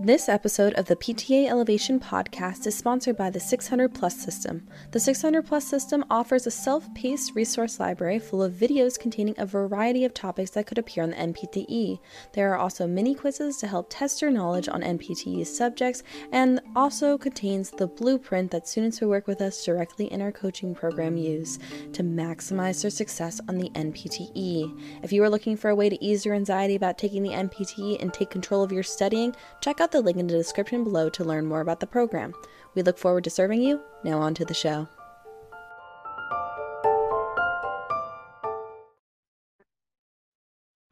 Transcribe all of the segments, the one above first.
This episode of the PTA Elevation podcast is sponsored by the 600 Plus system. The 600 Plus system offers a self paced resource library full of videos containing a variety of topics that could appear on the NPTE. There are also mini quizzes to help test your knowledge on NPTE subjects and also contains the blueprint that students who work with us directly in our coaching program use to maximize their success on the NPTE. If you are looking for a way to ease your anxiety about taking the NPTE and take control of your studying, check out out the link in the description below to learn more about the program. We look forward to serving you. Now, on to the show.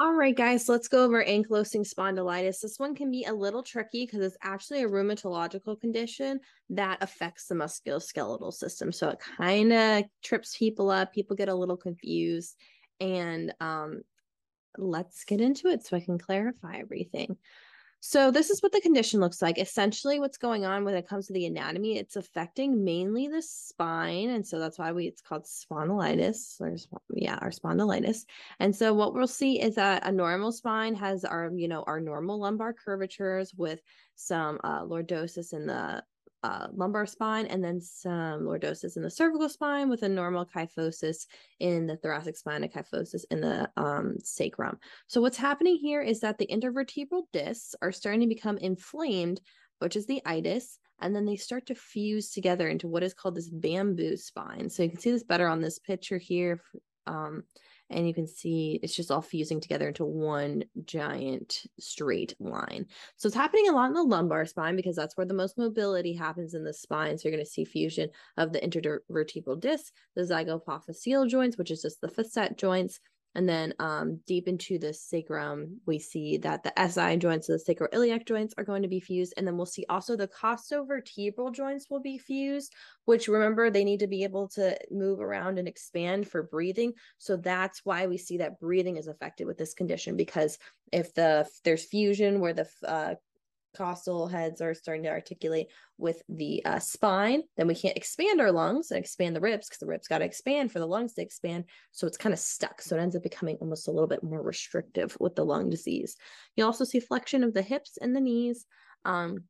All right, guys, let's go over ankylosing spondylitis. This one can be a little tricky because it's actually a rheumatological condition that affects the musculoskeletal system. So it kind of trips people up. People get a little confused. And um, let's get into it so I can clarify everything. So this is what the condition looks like. Essentially, what's going on when it comes to the anatomy, it's affecting mainly the spine, and so that's why we it's called spondylitis, or yeah, our spondylitis. And so what we'll see is that a normal spine has our you know our normal lumbar curvatures with some uh, lordosis in the uh, lumbar spine and then some lordosis in the cervical spine with a normal kyphosis in the thoracic spine and kyphosis in the um, sacrum. So what's happening here is that the intervertebral discs are starting to become inflamed, which is the itis, and then they start to fuse together into what is called this bamboo spine. So you can see this better on this picture here. Um, and you can see it's just all fusing together into one giant straight line. So it's happening a lot in the lumbar spine because that's where the most mobility happens in the spine. So you're going to see fusion of the intervertebral disc, the zygapophyseal joints, which is just the facet joints, and then um, deep into the sacrum, we see that the SI joints, so the sacroiliac joints, are going to be fused. And then we'll see also the costovertebral joints will be fused, which remember they need to be able to move around and expand for breathing. So that's why we see that breathing is affected with this condition because if the if there's fusion where the uh, costal heads are starting to articulate with the uh, spine, then we can't expand our lungs and expand the ribs because the ribs got to expand for the lungs to expand. So it's kind of stuck. So it ends up becoming almost a little bit more restrictive with the lung disease. You also see flexion of the hips and the knees. Um,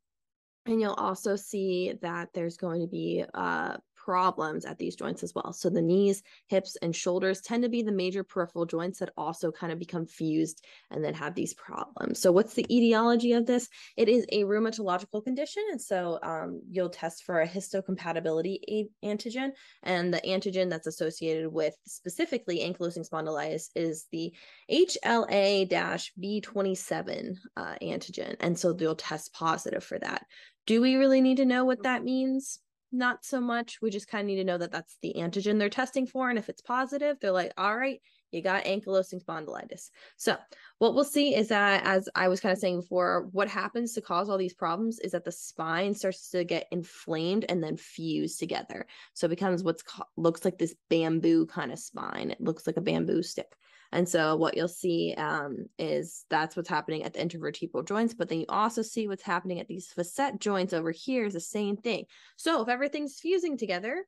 and you'll also see that there's going to be uh, problems at these joints as well. So the knees, hips, and shoulders tend to be the major peripheral joints that also kind of become fused and then have these problems. So what's the etiology of this? It is a rheumatological condition. And so um, you'll test for a histocompatibility antigen. And the antigen that's associated with specifically ankylosing spondylitis is the HLA-B27 uh, antigen. And so they'll test positive for that. Do we really need to know what that means? Not so much. We just kind of need to know that that's the antigen they're testing for. And if it's positive, they're like, all right, you got ankylosing spondylitis. So, what we'll see is that, as I was kind of saying before, what happens to cause all these problems is that the spine starts to get inflamed and then fuse together. So, it becomes what's called, looks like this bamboo kind of spine. It looks like a bamboo stick. And so what you'll see um, is that's what's happening at the intervertebral joints, but then you also see what's happening at these facet joints over here is the same thing. So if everything's fusing together,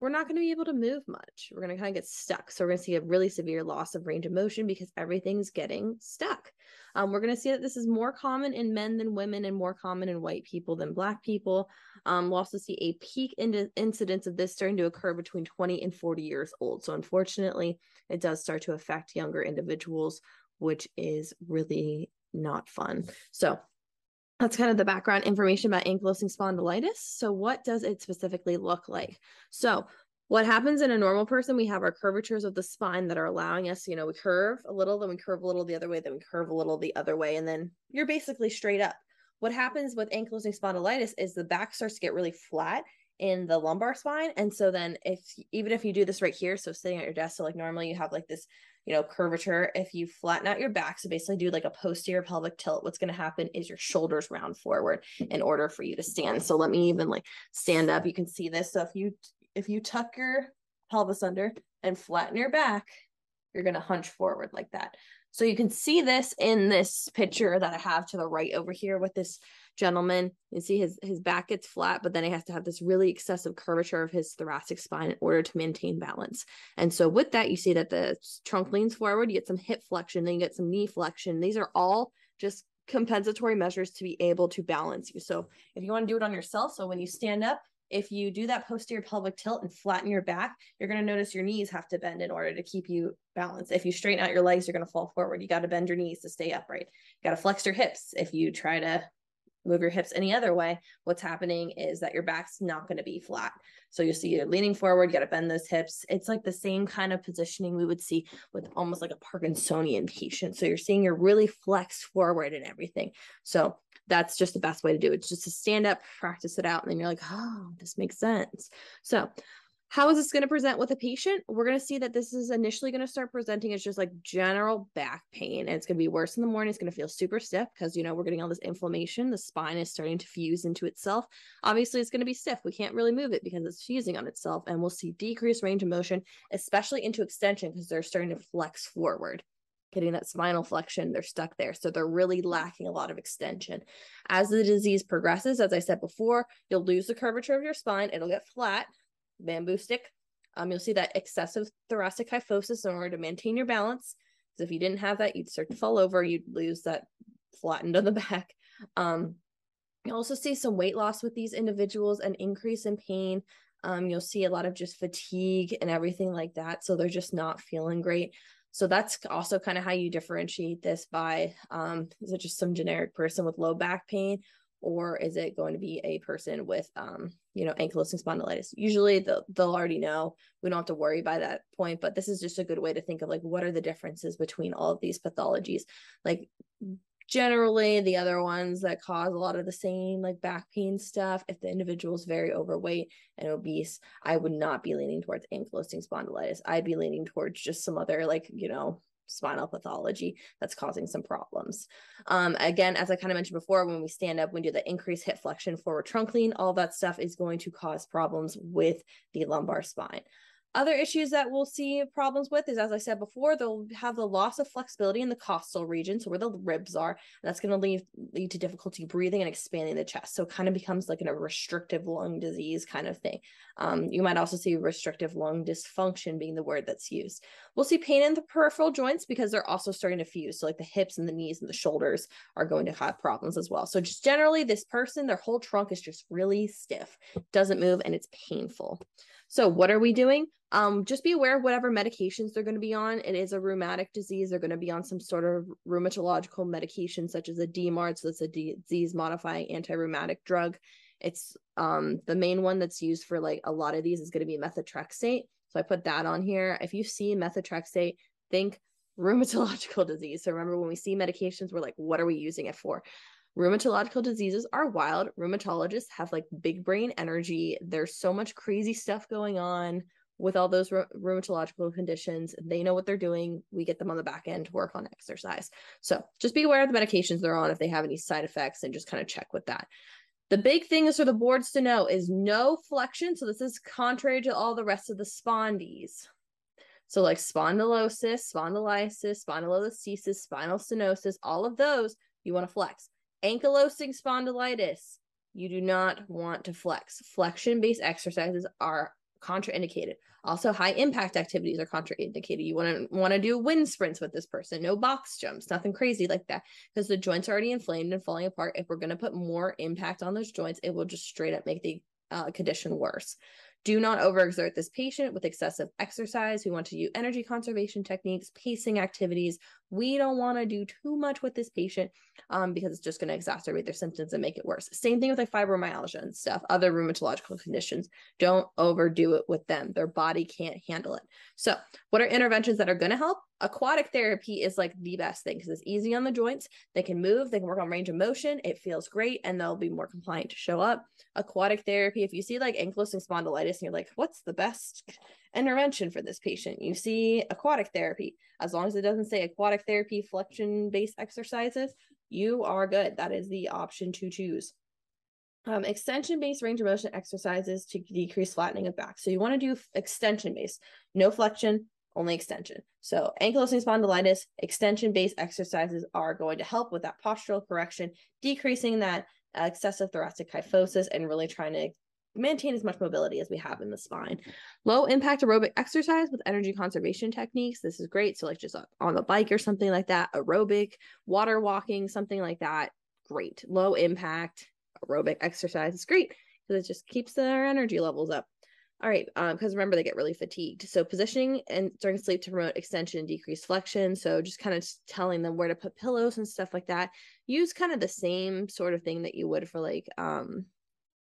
we're not going to be able to move much. We're going to kind of get stuck. So we're going to see a really severe loss of range of motion because everything's getting stuck. Um, we're going to see that this is more common in men than women and more common in white people than black people. Um, we'll also see a peak in- incidence of this starting to occur between 20 and 40 years old. So unfortunately, it does start to affect younger individuals, which is really not fun. So that's kind of the background information about ankylosing spondylitis. So, what does it specifically look like? So, what happens in a normal person, we have our curvatures of the spine that are allowing us, you know, we curve a little, then we curve a little the other way, then we curve a little the other way, and then you're basically straight up. What happens with ankylosing spondylitis is the back starts to get really flat in the lumbar spine. And so then if even if you do this right here, so sitting at your desk, so like normally you have like this you know, curvature. If you flatten out your back, so basically do like a posterior pelvic tilt, what's going to happen is your shoulders round forward in order for you to stand. So let me even like stand up. You can see this. So if you if you tuck your pelvis under and flatten your back, you're going to hunch forward like that. So you can see this in this picture that I have to the right over here with this gentleman. You see his his back gets flat, but then he has to have this really excessive curvature of his thoracic spine in order to maintain balance. And so with that, you see that the trunk leans forward, you get some hip flexion, then you get some knee flexion. These are all just compensatory measures to be able to balance you. So if you want to do it on yourself, so when you stand up, if you do that posterior pelvic tilt and flatten your back, you're going to notice your knees have to bend in order to keep you balanced. If you straighten out your legs, you're going to fall forward. You got to bend your knees to stay upright. You got to flex your hips. If you try to move your hips any other way, what's happening is that your back's not going to be flat. So you'll see you're leaning forward, you got to bend those hips. It's like the same kind of positioning we would see with almost like a Parkinsonian patient. So you're seeing you're really flexed forward and everything. So that's just the best way to do it. It's just to stand up, practice it out, and then you're like, oh, this makes sense. So how is this going to present with a patient? We're going to see that this is initially going to start presenting as just like general back pain. And it's going to be worse in the morning. It's going to feel super stiff because, you know, we're getting all this inflammation. The spine is starting to fuse into itself. Obviously, it's going to be stiff. We can't really move it because it's fusing on itself. And we'll see decreased range of motion, especially into extension because they're starting to flex forward getting that spinal flexion, they're stuck there. So they're really lacking a lot of extension. As the disease progresses, as I said before, you'll lose the curvature of your spine, it'll get flat bamboo stick. Um, you'll see that excessive thoracic kyphosis in order to maintain your balance. Because if you didn't have that, you'd start to fall over, you'd lose that flattened on the back. Um, you also see some weight loss with these individuals, an increase in pain. Um, you'll see a lot of just fatigue and everything like that. So they're just not feeling great. So that's also kind of how you differentiate this by um, is it just some generic person with low back pain or is it going to be a person with um you know ankylosing spondylitis? Usually they'll, they'll already know. We don't have to worry by that point but this is just a good way to think of like what are the differences between all of these pathologies? Like generally the other ones that cause a lot of the same like back pain stuff if the individual is very overweight and obese i would not be leaning towards ankylosing spondylitis i'd be leaning towards just some other like you know spinal pathology that's causing some problems. Um, again, as I kind of mentioned before, when we stand up, we do the increased hip flexion, forward trunk lean, all that stuff is going to cause problems with the lumbar spine. Other issues that we'll see problems with is, as I said before, they'll have the loss of flexibility in the costal region, so where the ribs are. that's going to lead lead to difficulty breathing and expanding the chest. So it kind of becomes like a restrictive lung disease kind of thing. Um, you might also see restrictive lung dysfunction being the word that's used. We'll see pain in the peripheral joints because they're also starting to fuse. So like the hips and the knees and the shoulders are going to have problems as well. So just generally, this person, their whole trunk is just really stiff, doesn't move, and it's painful. So what are we doing? Um, just be aware of whatever medications they're going to be on. It is a rheumatic disease. They're going to be on some sort of rheumatological medication, such as a DMARD. So it's a disease modifying anti-rheumatic drug. It's um the main one that's used for like a lot of these is going to be methotrexate. So I put that on here. If you see methotrexate, think rheumatological disease. So remember when we see medications, we're like, what are we using it for? Rheumatological diseases are wild. Rheumatologists have like big brain energy. There's so much crazy stuff going on with all those rheumatological conditions. They know what they're doing. We get them on the back end to work on exercise. So just be aware of the medications they're on if they have any side effects and just kind of check with that. The big thing is for the boards to know is no flexion. So this is contrary to all the rest of the spondies. So like spondylosis, spondylitis, spondylolisthesis, spinal stenosis, all of those you want to flex ankylosing spondylitis, you do not want to flex. Flexion based exercises are contraindicated. Also, high impact activities are contraindicated. You want to want to do wind sprints with this person, no box jumps, nothing crazy like that, because the joints are already inflamed and falling apart. If we're going to put more impact on those joints, it will just straight up make the uh, condition worse. Do not overexert this patient with excessive exercise. We want to do energy conservation techniques, pacing activities. We don't want to do too much with this patient um, because it's just going to exacerbate their symptoms and make it worse. Same thing with like fibromyalgia and stuff, other rheumatological conditions. Don't overdo it with them. Their body can't handle it. So, what are interventions that are going to help? Aquatic therapy is like the best thing because it's easy on the joints. They can move, they can work on range of motion. It feels great, and they'll be more compliant to show up. Aquatic therapy, if you see like ankylosing spondylitis and you're like, what's the best intervention for this patient? You see aquatic therapy. As long as it doesn't say aquatic therapy, flexion based exercises, you are good. That is the option to choose. Um, extension based range of motion exercises to decrease flattening of back. So you want to do extension based, no flexion, only extension. So ankylosing spondylitis, extension based exercises are going to help with that postural correction, decreasing that excessive thoracic kyphosis and really trying to maintain as much mobility as we have in the spine. Low impact aerobic exercise with energy conservation techniques. This is great. So, like just on the bike or something like that, aerobic, water walking, something like that. Great. Low impact aerobic exercise is great because it just keeps their energy levels up. All right, because um, remember they get really fatigued. So positioning and during sleep to promote extension and decrease flexion. So just kind of telling them where to put pillows and stuff like that. Use kind of the same sort of thing that you would for like um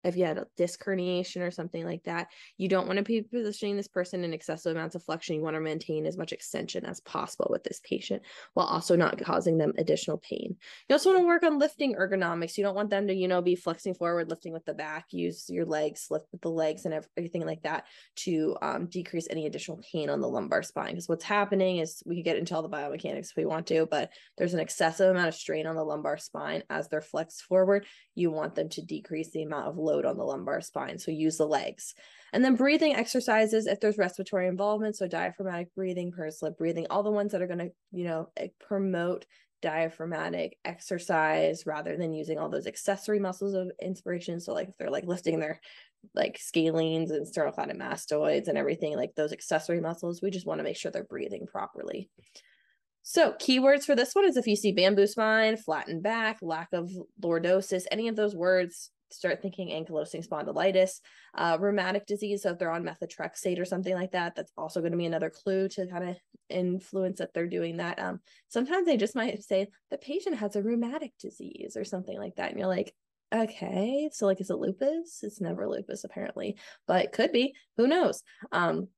if you had a disc herniation or something like that, you don't want to be positioning this person in excessive amounts of flexion. You want to maintain as much extension as possible with this patient while also not causing them additional pain. You also want to work on lifting ergonomics. You don't want them to, you know, be flexing forward, lifting with the back, use your legs, lift with the legs and everything like that to um, decrease any additional pain on the lumbar spine. Because what's happening is we could get into all the biomechanics if we want to, but there's an excessive amount of strain on the lumbar spine as they're flexed forward. You want them to decrease the amount of load load on the lumbar spine. So use the legs. And then breathing exercises if there's respiratory involvement. So diaphragmatic breathing, pursed lip breathing, all the ones that are going to, you know, eh, promote diaphragmatic exercise rather than using all those accessory muscles of inspiration. So like if they're like lifting their like scalenes and sternocleidomastoids and everything, like those accessory muscles, we just want to make sure they're breathing properly. So, keywords for this one is if you see bamboo spine, flattened back, lack of lordosis, any of those words, start thinking ankylosing spondylitis, uh, rheumatic disease. So if they're on methotrexate or something like that, that's also going to be another clue to kind of influence that they're doing that. Um, sometimes they just might say the patient has a rheumatic disease or something like that, and you're like, okay, so like, is it lupus? It's never lupus apparently, but it could be. Who knows? Um,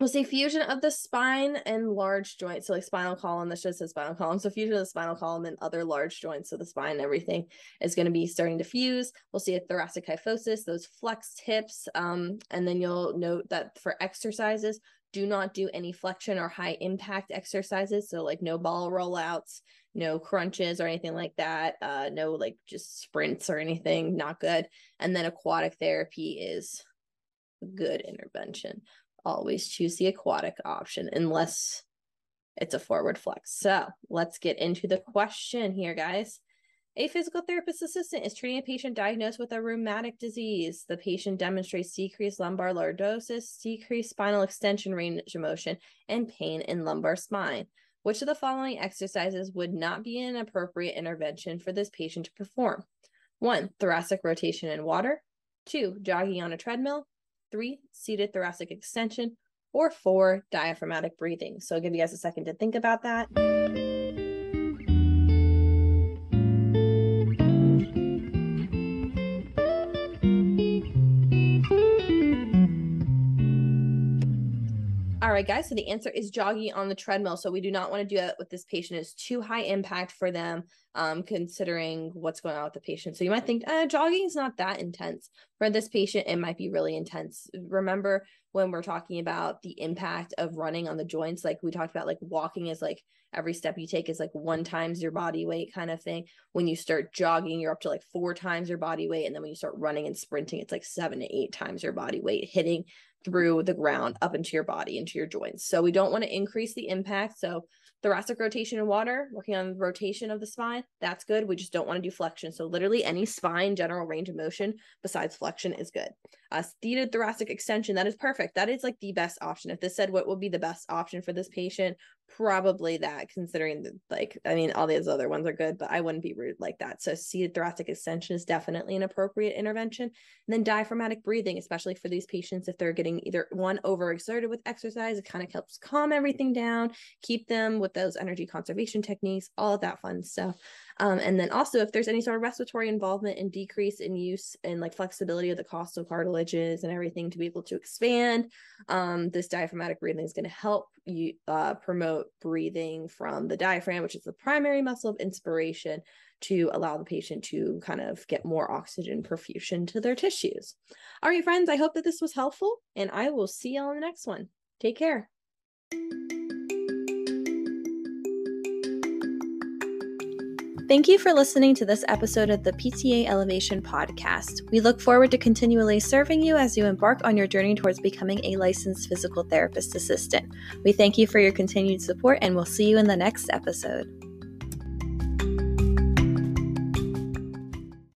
We'll see fusion of the spine and large joints. So like spinal column, this just says spinal column. So fusion of the spinal column and other large joints. So the spine, and everything is going to be starting to fuse. We'll see a thoracic kyphosis, those flexed hips. Um, and then you'll note that for exercises, do not do any flexion or high impact exercises. So like no ball rollouts, no crunches or anything like that. Uh, no like just sprints or anything, not good. And then aquatic therapy is a good intervention always choose the aquatic option unless it's a forward flex. So let's get into the question here, guys. A physical therapist assistant is treating a patient diagnosed with a rheumatic disease. The patient demonstrates decreased lumbar lordosis, decreased spinal extension range of motion, and pain in lumbar spine. Which of the following exercises would not be an appropriate intervention for this patient to perform? One, thoracic rotation in water. Two, jogging on a treadmill three, seated thoracic extension, or four, diaphragmatic breathing. So I'll give you guys a second to think about that. Right, guys. So the answer is jogging on the treadmill. So we do not want to do that with this patient. It's too high impact for them um, considering what's going on with the patient. So you might think uh, jogging is not that intense. For this patient, it might be really intense. Remember when we're talking about the impact of running on the joints, like we talked about, like walking is like every step you take is like one times your body weight kind of thing. When you start jogging, you're up to like four times your body weight. And then when you start running and sprinting, it's like seven to eight times your body weight hitting through the ground up into your body, into your joints. So we don't want to increase the impact. So thoracic rotation in water, working on the rotation of the spine, that's good. We just don't want to do flexion. So literally any spine general range of motion besides flexion is good. Uh, seated thoracic extension, that is perfect. That is like the best option. If this said what would be the best option for this patient, probably that considering like, I mean, all these other ones are good, but I wouldn't be rude like that. So seated thoracic extension is definitely an appropriate intervention. And then diaphragmatic breathing, especially for these patients, if they're getting either one overexerted with exercise, it kind of helps calm everything down, keep them with those energy conservation techniques, all of that fun stuff. Um, and then also if there's any sort of respiratory involvement and decrease in use and like flexibility of the costal cartilages and everything to be able to expand, um, this diaphragmatic breathing is going to help you uh, promote breathing from the diaphragm, which is the primary muscle of inspiration to allow the patient to kind of get more oxygen perfusion to their tissues. All right, friends, I hope that this was helpful and I will see you on the next one. Take care. Thank you for listening to this episode of the PTA Elevation Podcast. We look forward to continually serving you as you embark on your journey towards becoming a licensed physical therapist assistant. We thank you for your continued support and we'll see you in the next episode.